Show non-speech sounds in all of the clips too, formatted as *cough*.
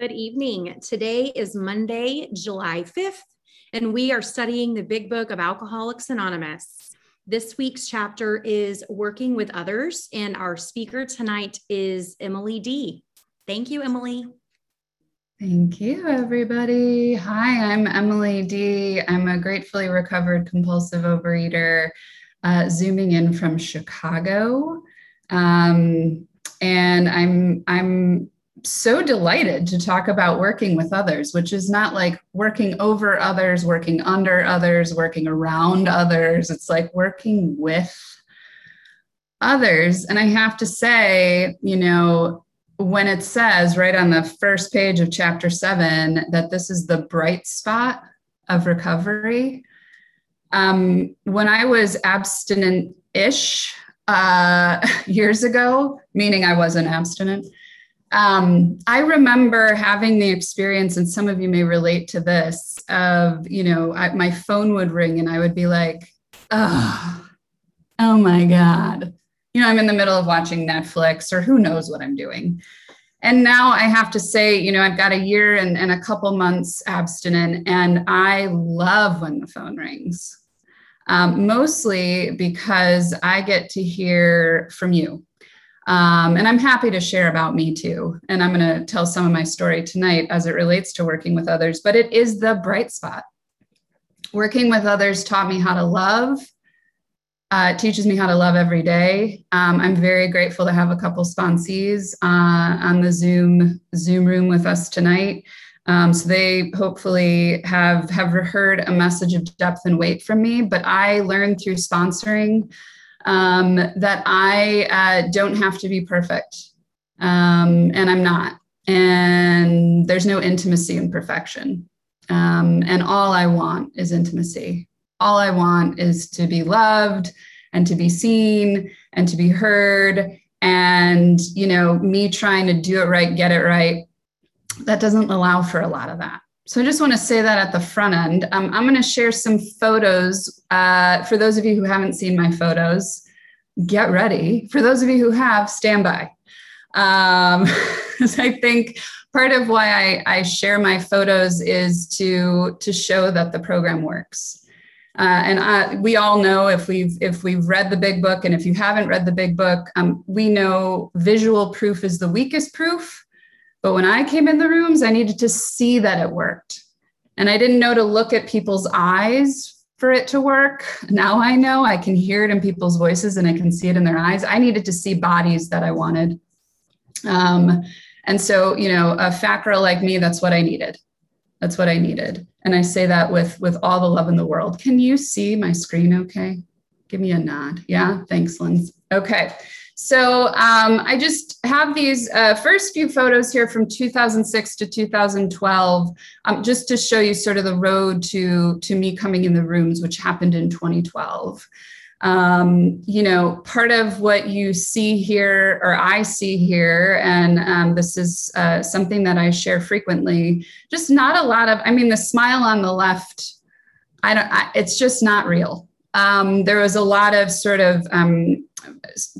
Good evening. Today is Monday, July 5th, and we are studying the Big Book of Alcoholics Anonymous. This week's chapter is Working with Others, and our speaker tonight is Emily D. Thank you, Emily. Thank you, everybody. Hi, I'm Emily D. I'm a gratefully recovered compulsive overeater, uh, zooming in from Chicago, um, and I'm I'm so delighted to talk about working with others, which is not like working over others, working under others, working around others. It's like working with others. And I have to say, you know, when it says right on the first page of chapter seven that this is the bright spot of recovery, um, when I was abstinent ish uh, *laughs* years ago, meaning I wasn't abstinent um, I remember having the experience, and some of you may relate to this, of, you know, I, my phone would ring and I would be like, oh, oh my God. You know, I'm in the middle of watching Netflix or who knows what I'm doing. And now I have to say, you know, I've got a year and, and a couple months abstinent, and I love when the phone rings, um, mostly because I get to hear from you um, and I'm happy to share about me too. And I'm going to tell some of my story tonight as it relates to working with others, but it is the bright spot. Working with others taught me how to love. Uh, it teaches me how to love every day. Um, I'm very grateful to have a couple sponsees uh, on the Zoom Zoom room with us tonight. Um, so they hopefully have have heard a message of depth and weight from me. But I learned through sponsoring um, that I uh, don't have to be perfect. Um, and I'm not. And there's no intimacy in perfection. Um, and all I want is intimacy. All I want is to be loved and to be seen and to be heard. And, you know, me trying to do it right, get it right, that doesn't allow for a lot of that. So I just want to say that at the front end. Um, I'm going to share some photos. Uh, for those of you who haven't seen my photos, get ready. For those of you who have, stand by. Um, *laughs* I think part of why I, I, share my photos is to to show that the program works. Uh, and I, we all know if we've if we've read the big book, and if you haven't read the big book, um, we know visual proof is the weakest proof but when I came in the rooms, I needed to see that it worked. And I didn't know to look at people's eyes for it to work. *laughs* Now I know I can hear it in people's voices and I can see it in their eyes. I needed to see bodies that I wanted. Um, and so, you know, a girl like me, that's what I needed. That's what I needed. And I say that with with all the love in the world. Can you see my screen okay? Give me a nod. Yeah, thanks, Lynn. Okay. So um, I just have these uh, first few photos here from 2006 to 2012, um, just to show you sort of the road to, to me coming in the rooms, which happened in 2012. Um, you know, part of what you see here, or I see here, and um, this is uh, something that I share frequently, just not a lot of, I mean, the smile on the left, I don't, I, it's just not real. Um, there was a lot of sort of um,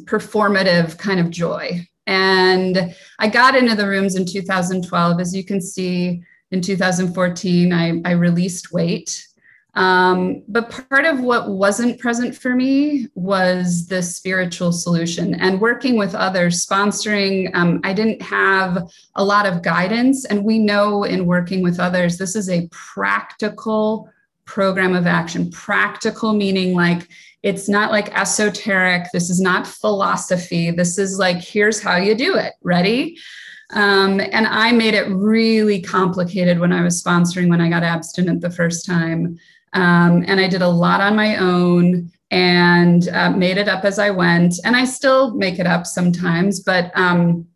performative kind of joy. And I got into the rooms in 2012. As you can see, in 2014, I, I released weight. Um, but part of what wasn't present for me was the spiritual solution and working with others, sponsoring. Um, I didn't have a lot of guidance. And we know in working with others, this is a practical program of action. Practical meaning like it's not like esoteric. This is not philosophy. This is like, here's how you do it. Ready? Um, and I made it really complicated when I was sponsoring when I got abstinent the first time. Um, and I did a lot on my own and uh, made it up as I went. And I still make it up sometimes, but um,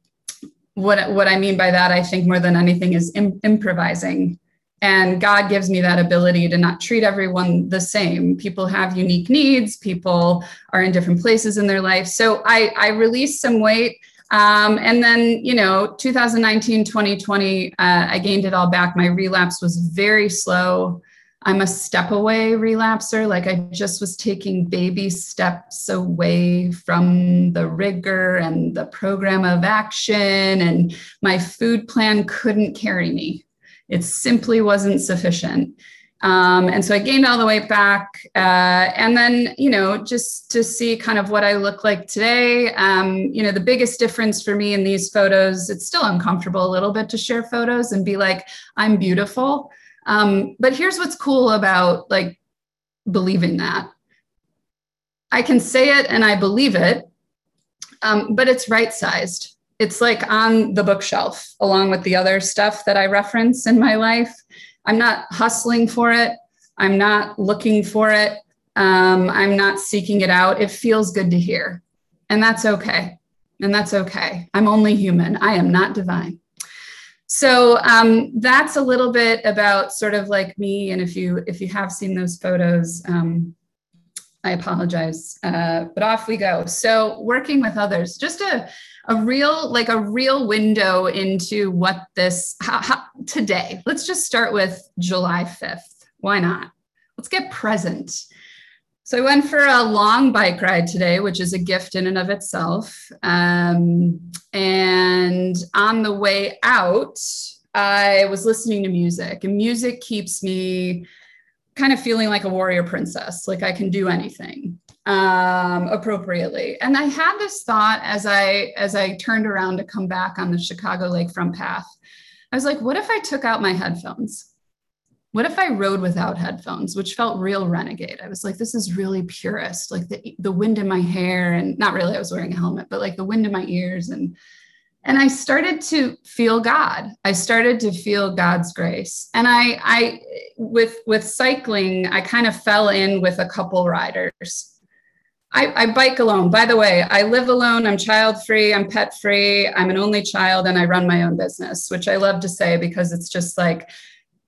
what what I mean by that, I think more than anything, is Im- improvising. And God gives me that ability to not treat everyone the same. People have unique needs, people are in different places in their life. So I, I released some weight. Um, and then, you know, 2019, 2020, uh, I gained it all back. My relapse was very slow. I'm a step away relapser. Like I just was taking baby steps away from the rigor and the program of action, and my food plan couldn't carry me. It simply wasn't sufficient. Um, and so I gained all the weight back. Uh, and then, you know, just to see kind of what I look like today, um, you know, the biggest difference for me in these photos, it's still uncomfortable a little bit to share photos and be like, I'm beautiful. Um, but here's what's cool about like believing that I can say it and I believe it, um, but it's right sized. It's like on the bookshelf along with the other stuff that I reference in my life. I'm not hustling for it. I'm not looking for it. Um, I'm not seeking it out. It feels good to hear. And that's okay. And that's okay. I'm only human. I am not divine so um, that's a little bit about sort of like me and if you if you have seen those photos um, i apologize uh, but off we go so working with others just a a real like a real window into what this how, how, today. Let's just start with july 5th why not? Let's get present. So I went for a long bike ride today, which is a gift in and of itself. Um, and on the way out, I was listening to music, and music keeps me kind of feeling like a warrior princess, like I can do anything um, appropriately. And I had this thought as I as I turned around to come back on the Chicago Lakefront path. I was like, what if I took out my headphones? what if I rode without headphones, which felt real renegade? I was like, this is really purist, like the, the wind in my hair, and not really, I was wearing a helmet, but like the wind in my ears. And and I started to feel God. I started to feel God's grace. And I I with with cycling, I kind of fell in with a couple riders. I, I bike alone. By the way, I live alone. I'm child free. I'm pet free. I'm an only child, and I run my own business, which I love to say because it's just like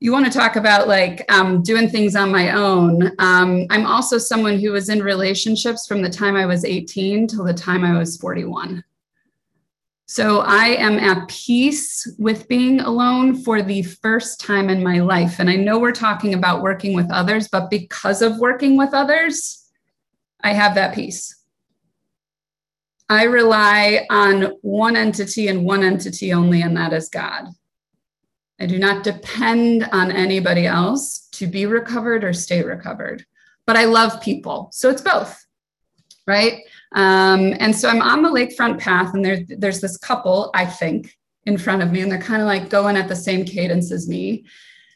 you want to talk about like um, doing things on my own. Um, I'm also someone who was in relationships from the time I was 18 till the time I was 41. So I am at peace with being alone for the first time in my life. And I know we're talking about working with others, but because of working with others, I have that peace. I rely on one entity and one entity only, and that is God. I do not depend on anybody else to be recovered or stay recovered, but I love people. So it's both, right? Um, and so I'm on the lakefront path, and there, there's this couple, I think, in front of me, and they're kind of like going at the same cadence as me.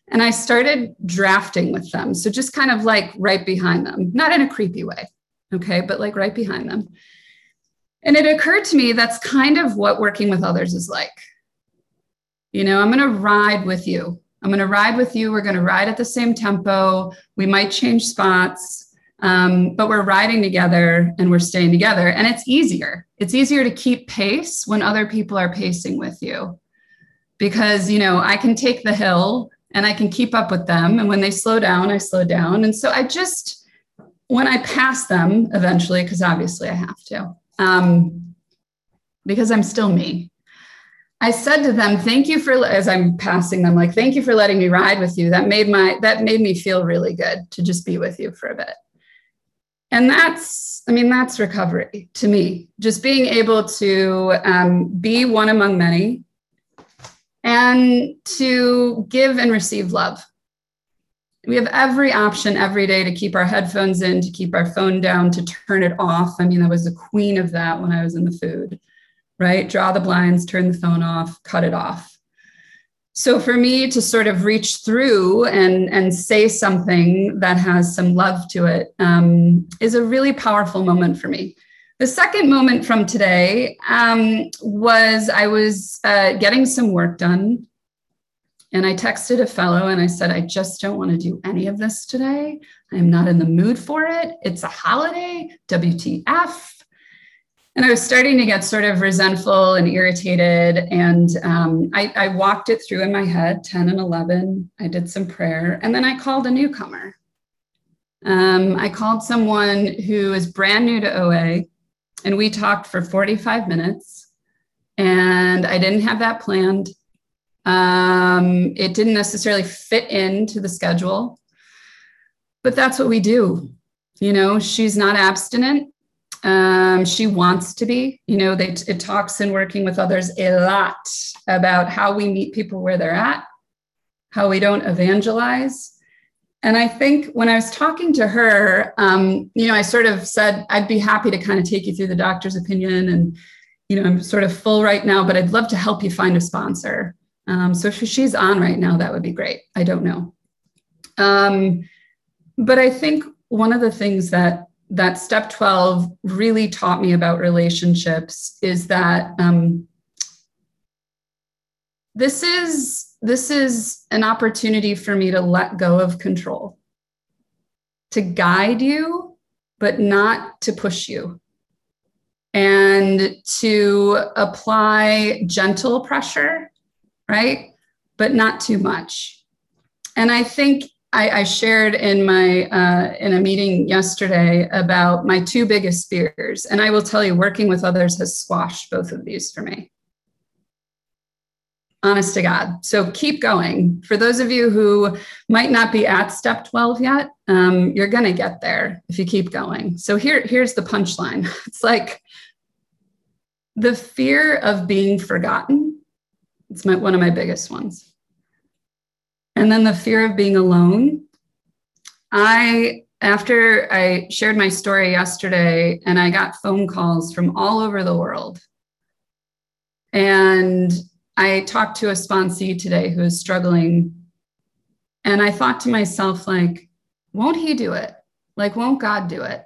And I started drafting with them. So just kind of like right behind them, not in a creepy way, okay, but like right behind them. And it occurred to me that's kind of what working with others is like you know, I'm going to ride with you. I'm going to ride with you. We're going to ride at the same tempo. We might change spots, um, but we're riding together and we're staying together. And it's easier. It's easier to keep pace when other people are pacing with you because, you know, I can take the hill and I can keep up with them. And when they slow down, I slow down. And so I just, when I pass them eventually, because obviously I have to, um, because I'm still me, I said to them, thank you for as I'm passing them, like, thank you for letting me ride with you. That made my that made me feel really good to just be with you for a bit. And that's, I mean, that's recovery to me. Just being able to um, be one among many and to give and receive love. We have every option every day to keep our headphones in, to keep our phone down, to turn it off. I mean, I was the queen of that when I was in the food right? Draw the blinds, turn the phone off, cut it off. So for me to sort of reach through and, and say something that has some love to it um, is a really powerful moment for me. The second moment from today um, was I was uh, getting some work done. And I texted a fellow and I said, I just don't want to do any of this today. I'm not in the mood for it. It's a holiday, WTF and I was starting to get sort of resentful and irritated. And um, I, I, walked it through in my head 10 and 11. I did some prayer. And then I called a newcomer. Um, I called someone who is brand new to OA. And we talked for 45 minutes. And I didn't have that planned. Um, it didn't necessarily fit into the schedule. but that's what we do. You know, she's not abstinent. Um, she wants to be. You know, they, it talks in working with others a lot about how we meet people where they're at, how we don't evangelize. And I think when I was talking to her, um, you know, I sort of said, I'd be happy to kind of take you through the doctor's opinion. And, you know, I'm sort of full right now, but I'd love to help you find a sponsor. Um, so if she's on right now, that would be great. I don't know. Um, but I think one of the things that that step 12 really taught me about relationships is that um, this is this is an opportunity for me to let go of control to guide you but not to push you and to apply gentle pressure right but not too much and i think I, I shared in my uh, in a meeting yesterday about my two biggest fears, and I will tell you, working with others has squashed both of these for me. Honest to God. So keep going. For those of you who might not be at step 12 yet, um, you're going to get there if you keep going. So here, here's the punchline *laughs* it's like the fear of being forgotten. It's my, one of my biggest ones and then the fear of being alone. I, after I shared my story yesterday, and I got phone calls from all over the world. And I talked to a sponsee today who is struggling. And I thought to myself, like, won't he do it? Like, won't God do it?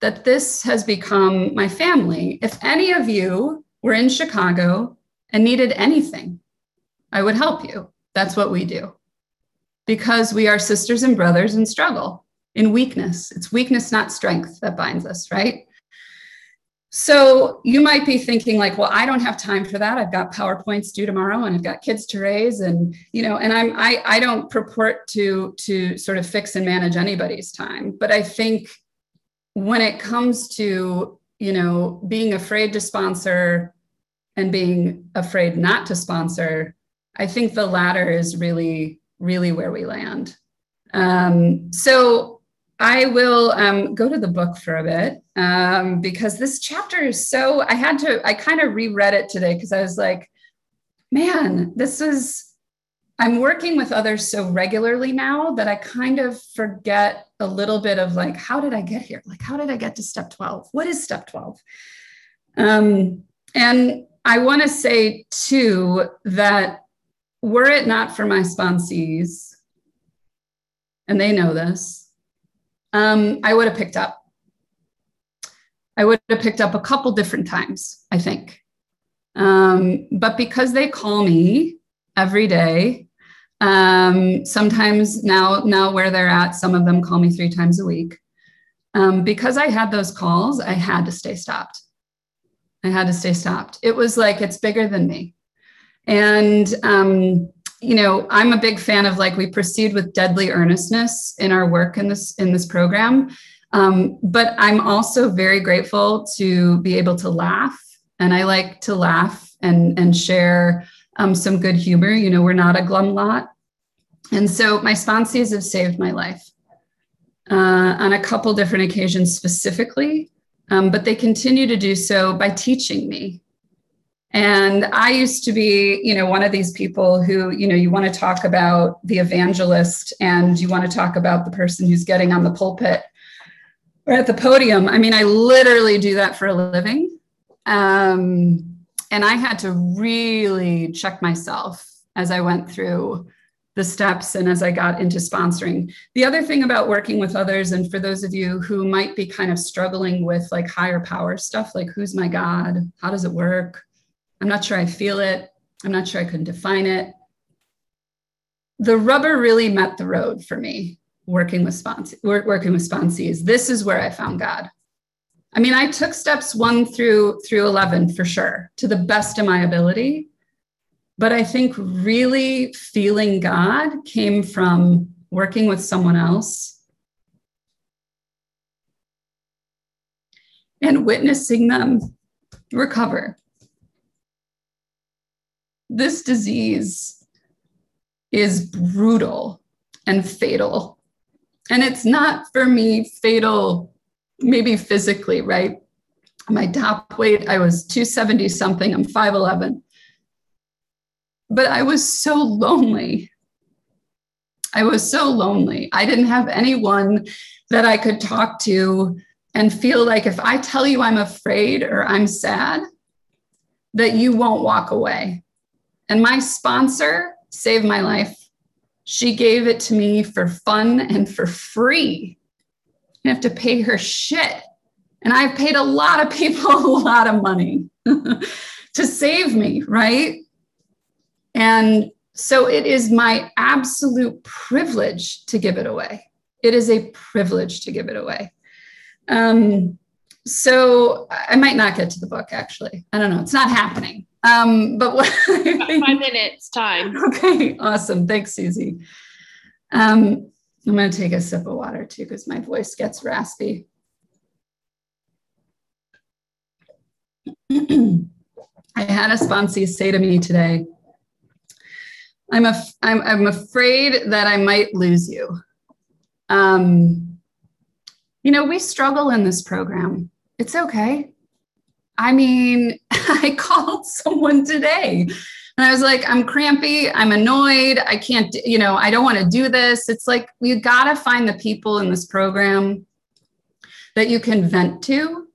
That this has become my family. If any of you were in Chicago and needed anything, I would help you. That's what we do because we are sisters and brothers in struggle, in weakness. It's weakness, not strength, that binds us, right? So you might be thinking like, well, I don't have time for that. I've got PowerPoints due tomorrow and I've got kids to raise and, you know, and I'm, I, I don't purport to, to sort of fix and manage anybody's time. But I think when it comes to, you know, being afraid to sponsor and being afraid not to sponsor, I think the latter is really, really where we land. Um, so I will um, go to the book for a bit um, because this chapter is so, I had to, I kind of reread it today because I was like, man, this is, I'm working with others so regularly now that I kind of forget a little bit of like, how did I get here? Like, how did I get to step 12? What is step 12? Um, and I want to say too that were it not for my sponsees, and they know this, um, I would have picked up. I would have picked up a couple different times, I think. Um, but because they call me every day, um, sometimes now, now where they're at, some of them call me three times a week. Um, because I had those calls, I had to stay stopped. I had to stay stopped. It was like it's bigger than me. And, um, you know, I'm a big fan of like we proceed with deadly earnestness in our work in this in this program. Um, but I'm also very grateful to be able to laugh, and I like to laugh and and share um, some good humor. You know, we're not a glum lot, and so my sponsees have saved my life uh, on a couple different occasions specifically, um, but they continue to do so by teaching me and I used to be, you know, one of these people who, you know, you want to talk about the evangelist and you want to talk about the person who's getting on the pulpit or at the podium. I mean, I literally do that for a living. Um, and I had to really check myself as I went through the steps and as I got into sponsoring. The other thing about working with others, and for those of you who might be kind of struggling with like higher power stuff, like who's my God? How does it work? I'm not sure I feel it. I'm not sure I can define it. The rubber really met the road for me working with sponsors, working with sponsees. This is where I found God. I mean, I took steps one through through 11 for sure to the best of my ability. But I think really feeling God came from working with someone else and witnessing them recover this disease is brutal and fatal. And it's not for me fatal, maybe physically, right? My top weight, I was 270 something, I'm 5'11. But I was so lonely. I was so lonely. I didn't have anyone that I could talk to and feel like if I tell you I'm afraid or I'm sad, that you won't walk away. And my sponsor saved my life. She gave it to me for fun and for free. I have to pay her shit. And I've paid a lot of people *laughs* a lot of money *laughs* to save me, right? And so it is my absolute privilege to give it away. It is a privilege to give it away. Um, so I might not get to the book actually. I don't know. It's not happening. Um, but what five *laughs* minutes time. Okay, awesome. Thanks, Susie. Um, I'm going to take a sip of water too because my voice gets raspy. *clears throat* I had a sponsee say to me today, I'm, af- I'm, I'm afraid that I might lose you. Um, you know, we struggle in this program. It's okay. I mean, *laughs* I called someone today and I was like, I'm crampy. I'm annoyed. I can't, you know, I don't want to do this. It's like, you got to find the people in this program that you can vent to.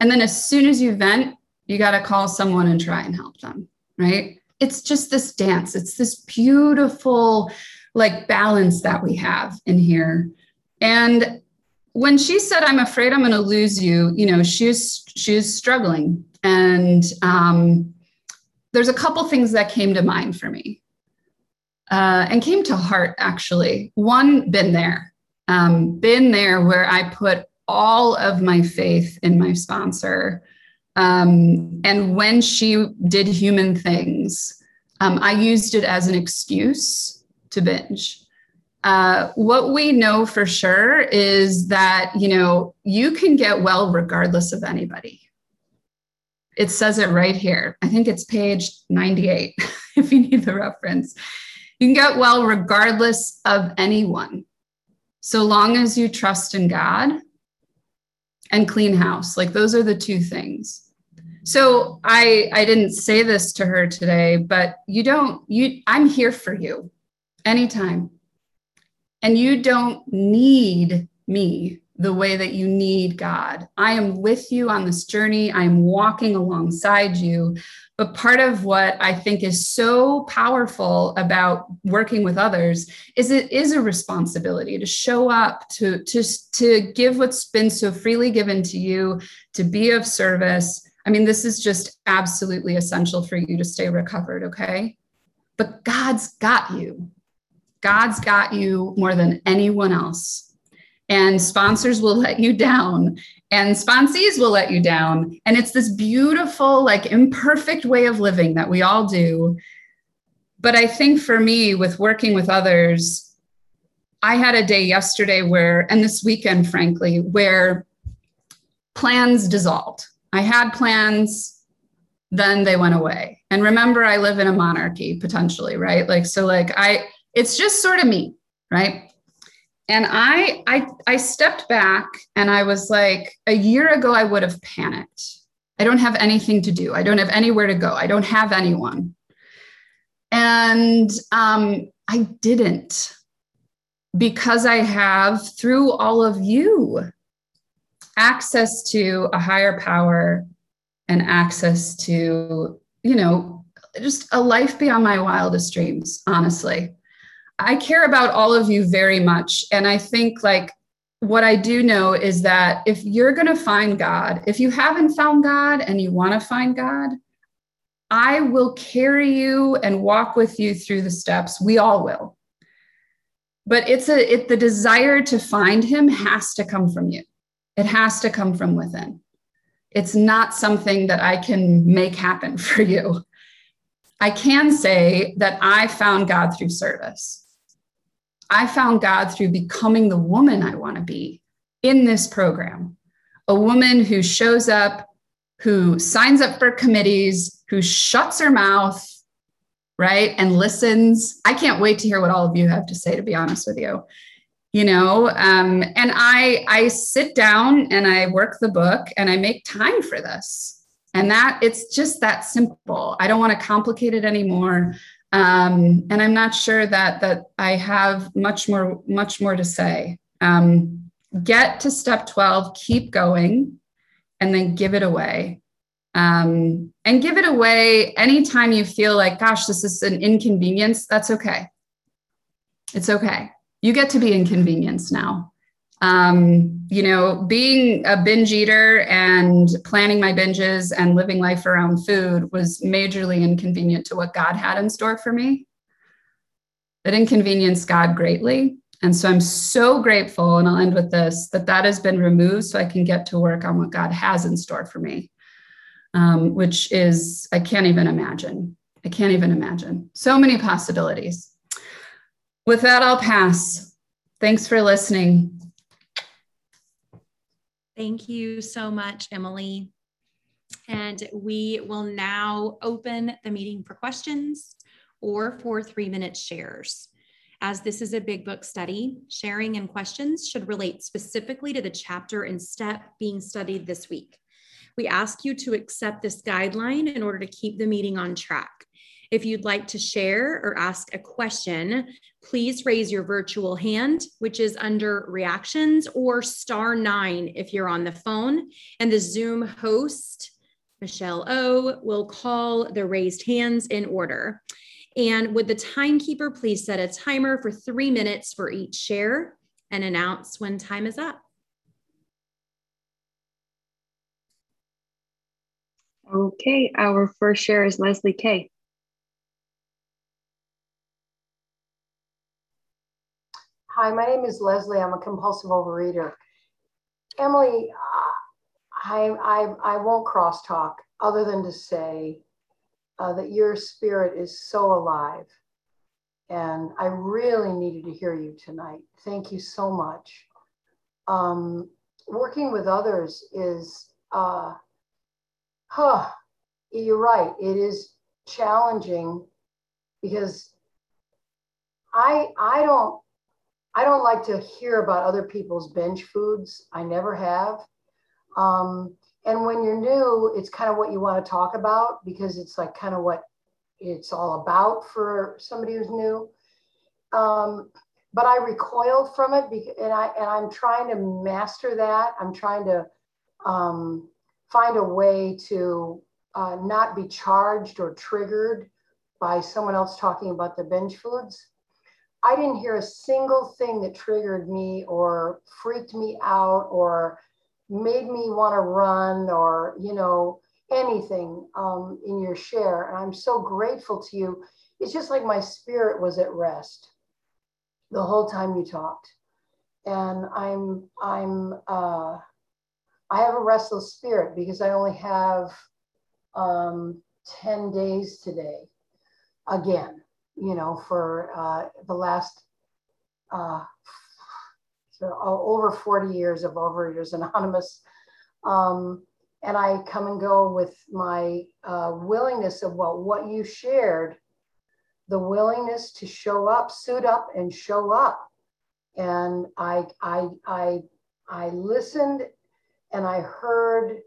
And then as soon as you vent, you got to call someone and try and help them, right? It's just this dance. It's this beautiful, like, balance that we have in here. And when she said, I'm afraid I'm going to lose you, you know, she's, she's struggling. And um, there's a couple things that came to mind for me uh, and came to heart, actually. One, been there, um, been there where I put all of my faith in my sponsor. Um, and when she did human things, um, I used it as an excuse to binge. Uh, what we know for sure is that you know you can get well regardless of anybody. It says it right here. I think it's page 98 *laughs* if you need the reference. You can get well regardless of anyone so long as you trust in god and clean house. Like those are the two things so i i didn't say this to her today but you don't you i'm here for you anytime and you don't need me the way that you need God. I am with you on this journey. I'm walking alongside you. But part of what I think is so powerful about working with others is it is a responsibility to show up, to, to, to give what's been so freely given to you, to be of service. I mean, this is just absolutely essential for you to stay recovered, okay? But God's got you. God's got you more than anyone else. And sponsors will let you down, and sponsees will let you down. And it's this beautiful, like imperfect way of living that we all do. But I think for me, with working with others, I had a day yesterday where, and this weekend, frankly, where plans dissolved. I had plans, then they went away. And remember, I live in a monarchy potentially, right? Like, so, like, I, it's just sort of me, right? And I I I stepped back and I was like, a year ago I would have panicked. I don't have anything to do. I don't have anywhere to go. I don't have anyone. And um, I didn't because I have, through all of you, access to a higher power and access to, you know, just a life beyond my wildest dreams, honestly. I care about all of you very much. And I think, like, what I do know is that if you're going to find God, if you haven't found God and you want to find God, I will carry you and walk with you through the steps. We all will. But it's a it the desire to find him has to come from you. It has to come from within. It's not something that I can make happen *laughs* for you. I can say that I found God through service. I found God through becoming the woman I want to be in this program a woman who shows up, who signs up for committees, who shuts her mouth, right? And listens. I can't wait to hear what all of you have to say, to be honest with you. You know um, and i i sit down and i work the book and i make time for this. And that it's just that simple. I don't want to complicate it anymore. Um, and i'm not sure that that i have much more much more to say. Um, get to step 12 keep going and then give it away. Um, and give it away anytime you feel like gosh this is an inconvenience that's okay. It's okay you get to be inconvenienced now. Um, you know, being a binge eater and planning my binges and living life around food was majorly inconvenient to what God had in store for me. It inconvenienced God greatly. And so I'm so grateful, and I'll end with this that that has been removed so I can get to work on what God has in store for me, um, which is, I can't even imagine. I can't even imagine. So many possibilities. With that, I'll pass. Thanks for listening. Thank you so much, Emily. And we will now open the meeting for questions or for three minute shares. As this is a big book study, sharing and questions should relate specifically to the chapter and step being studied this week. We ask you to accept this guideline in order to keep the meeting on track. If you'd like to share or ask a question, please raise your virtual hand, which is under reactions, or star nine if you're on the phone. And the Zoom host, Michelle O, will call the raised hands in order. And would the timekeeper please set a timer for three minutes for each share and announce when time is up? Okay, our first share is Leslie K. Hi, my name is Leslie. I'm a compulsive overeater. Emily, I, I, I won't crosstalk other than to say uh, that your spirit is so alive. And I really needed to hear you tonight. Thank you so much. Um, working with others is, uh, huh, you're right. It is challenging because I, I don't I don't like to hear about other people's binge foods. I never have. Um, and when you're new, it's kind of what you want to talk about because it's like kind of what it's all about for somebody who's new. Um, but I recoil from it because, and I and I'm trying to master that. I'm trying to um, find a way to uh, not be charged or triggered by someone else talking about the binge foods. I didn't hear a single thing that triggered me or freaked me out or made me want to run or, you know, anything um, in your share. And I'm so grateful to you. It's just like my spirit was at rest the whole time you talked. And I'm, I'm, uh, I have a restless spirit because I only have um, 10 days today again you know, for uh, the last uh, so over 40 years of Overeaters Anonymous. Um, and I come and go with my uh, willingness of well, what you shared, the willingness to show up, suit up, and show up. And I, I, I, I listened, and I heard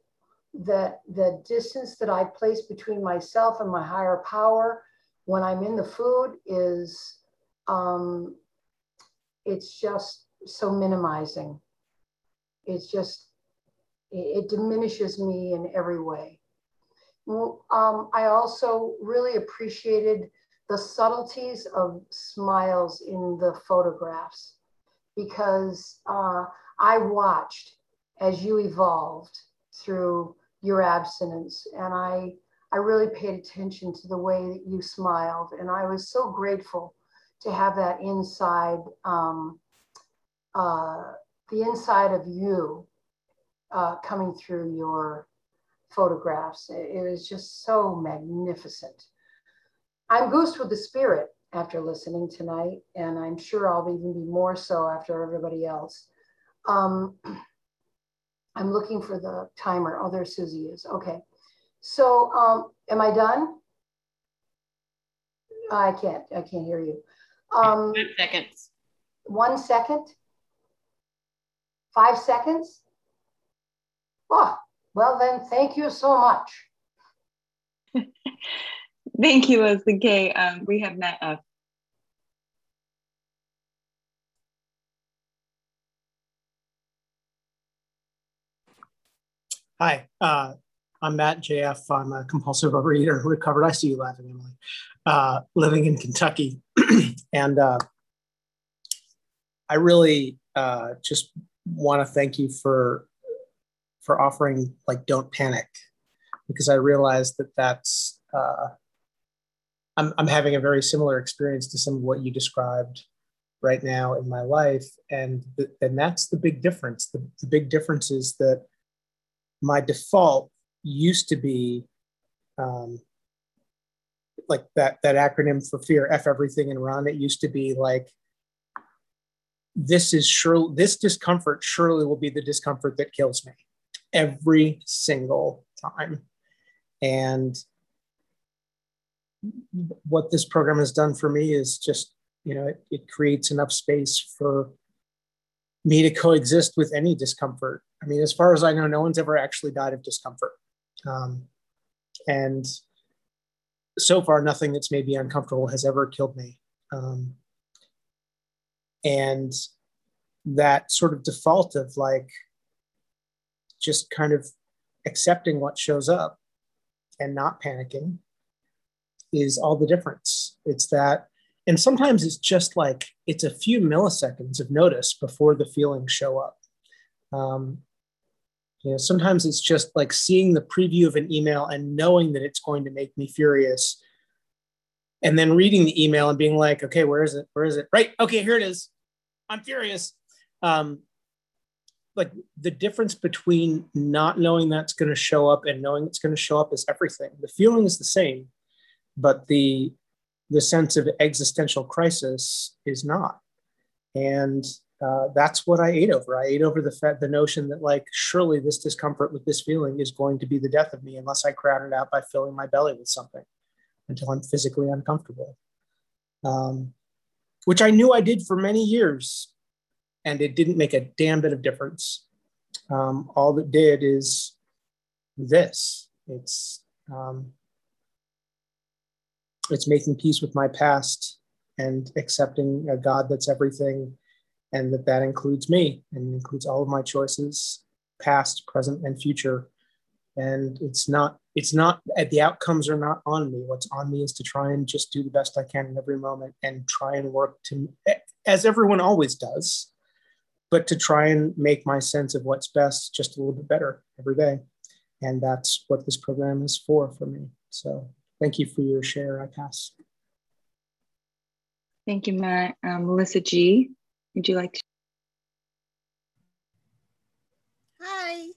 that the distance that I placed between myself and my higher power when I'm in the food is um, it's just so minimizing. It's just it, it diminishes me in every way. Um, I also really appreciated the subtleties of smiles in the photographs because uh, I watched as you evolved through your abstinence and I I really paid attention to the way that you smiled. And I was so grateful to have that inside, um, uh, the inside of you uh, coming through your photographs. It, it was just so magnificent. I'm goosed with the spirit after listening tonight, and I'm sure I'll even be more so after everybody else. Um, *clears throat* I'm looking for the timer. Oh, there Susie is. Okay. So um, am I done? I can't, I can't hear you. Um, Five seconds. one second. Five seconds? Oh, well then, thank you so much. *laughs* thank you, Leslie K. Um, we have Matt up. Hi, uh, I'm Matt JF. I'm a compulsive overeater, recovered. I see you laughing, Emily. Uh, living in Kentucky, *clears throat* and uh, I really uh, just want to thank you for for offering like don't panic because I realize that that's uh, I'm I'm having a very similar experience to some of what you described right now in my life, and th- and that's the big difference. The, the big difference is that my default used to be um, like that that acronym for fear f everything and run it used to be like this is sure this discomfort surely will be the discomfort that kills me every single time. And what this program has done for me is just you know it, it creates enough space for me to coexist with any discomfort. I mean as far as i know no one's ever actually died of discomfort um, and so far nothing that's made me uncomfortable has ever killed me. Um, and that sort of default of like just kind of accepting what shows up and not panicking is all the difference. It's that and sometimes it's just like it's a few milliseconds of notice before the feelings show up. Um, you know sometimes it's just like seeing the preview of an email and knowing that it's going to make me furious. And then reading the email and being like okay where is it? Where is it? Right okay here it is. I'm furious. Um, like the difference between not knowing that's going to show up and knowing it's going to show up is everything. The feeling is the same but the the sense of existential crisis is not. And uh, that's what I ate over. I ate over the fact, the notion that like surely this discomfort with this feeling is going to be the death of me unless I crowd it out by filling my belly with something until I'm physically uncomfortable. Um, which I knew I did for many years, and it didn't make a damn bit of difference. Um, all that did is this. It's um, it's making peace with my past and accepting a God that's everything and that that includes me and includes all of my choices past present and future. And it's not it's not the outcomes are not on me. What's on me is to try and just do the best i can in every moment and try and work to as everyone always does but to try and make my sense of what's best just a little bit better every day. And that's what this program is for for me. So thank you for your share i pass. Thank you matt. Um, melissa g would you like to? Hi.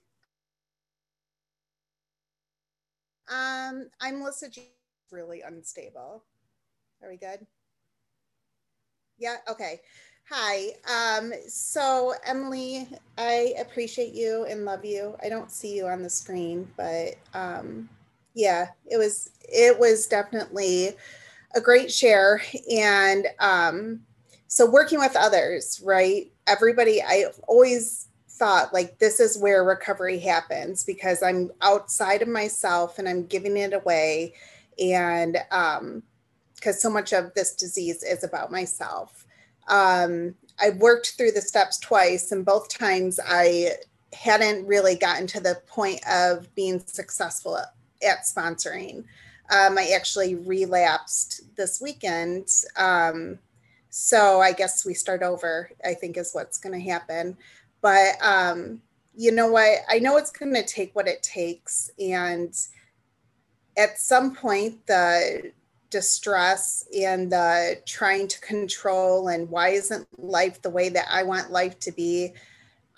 Um, I'm Melissa G. Really unstable. Are we good? Yeah. Okay. Hi. Um, so Emily, I appreciate you and love you. I don't see you on the screen, but um, yeah, it was it was definitely a great share, and um, so working with others right? Everybody i've always thought like this is where recovery happens because i'm outside of myself and i'm giving it away. And um because so much of this disease is about myself. Um i worked through the steps twice and both times i hadn't really gotten to the point of being successful at sponsoring. Um, i actually relapsed this weekend um, so I guess we start over, I think is what's going to happen. But um, you know what? I know it's going to take what it takes. And at some point, the distress and the trying to control and why isn't life the way that I want life to be?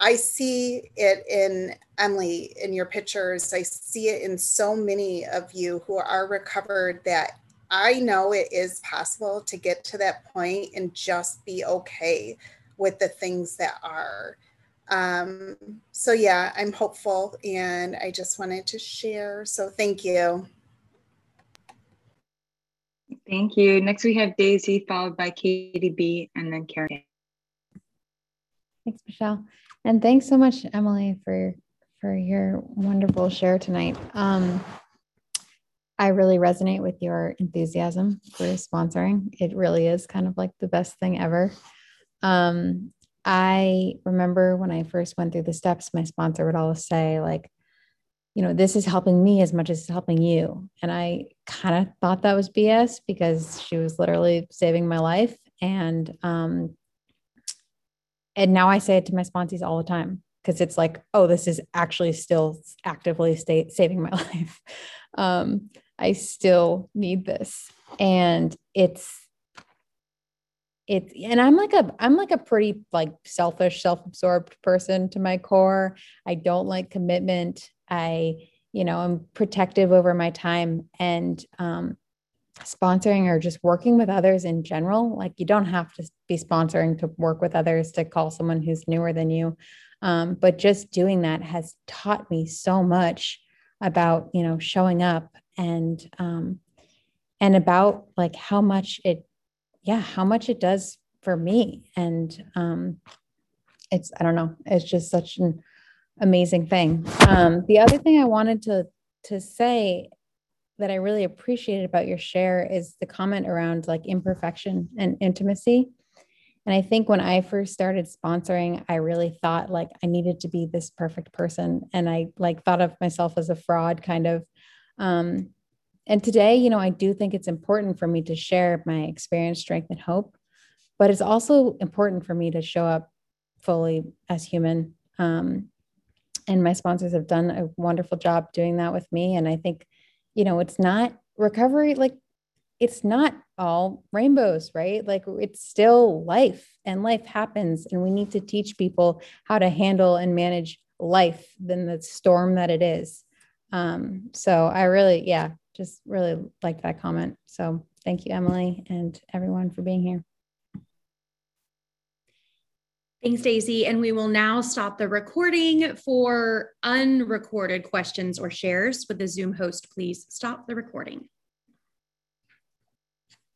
I see it in Emily in your pictures. I see it in so many of you who are recovered that I know it is possible to get to that point and just be okay with the things that are. Um, so, yeah, I'm hopeful and I just wanted to share. So, thank you. Thank you. Next, we have Daisy, followed by Katie B, and then Karen. Thanks, Michelle. And thanks so much, Emily, for for your wonderful share tonight. Um, I really resonate with your enthusiasm for sponsoring. It really is kind of like the best thing ever. Um, I remember when I first went through the steps, my sponsor would always say, like, you know, this is helping me as much as it's helping you. And I kind of thought that was BS because she was literally saving my life. And um, and now I say it to my sponsees all the time because it's like, oh, this is actually still actively state saving my *laughs* life. Um, I still need this. And it's it's and I'm like a I'm like a pretty like selfish, self-absorbed person to my core. I don't like commitment. I, you know, I'm protective over my time and um sponsoring or just working with others in general. Like you don't have to be sponsoring to work with others to call someone who's newer than you. Um, but just doing that has taught me so much about, you know, showing up and um, and about like how much it, yeah, how much it does for me. And um, it's I don't know, it's just such an amazing thing. Um, the other thing I wanted to to say that I really appreciated about your share is the comment around like imperfection and intimacy. And I think when I first started sponsoring, I really thought like I needed to be this perfect person. And I like thought of myself as a fraud kind of. Um, and today, you know, I do think it's important for me to share my experience, strength, and hope. But it's also important for me to show up fully as human. Um, and my sponsors have done a wonderful job doing that with me. And I think you know, it's not recovery, like it's not all rainbows, right? Like it's still life and life happens. And we need to teach people how to handle and manage life than the storm that it is. Um, so I really, yeah, just really like that comment. So thank you, Emily, and everyone for being here. Thanks, Daisy. And we will now stop the recording for unrecorded questions or shares. Would the Zoom host please stop the recording?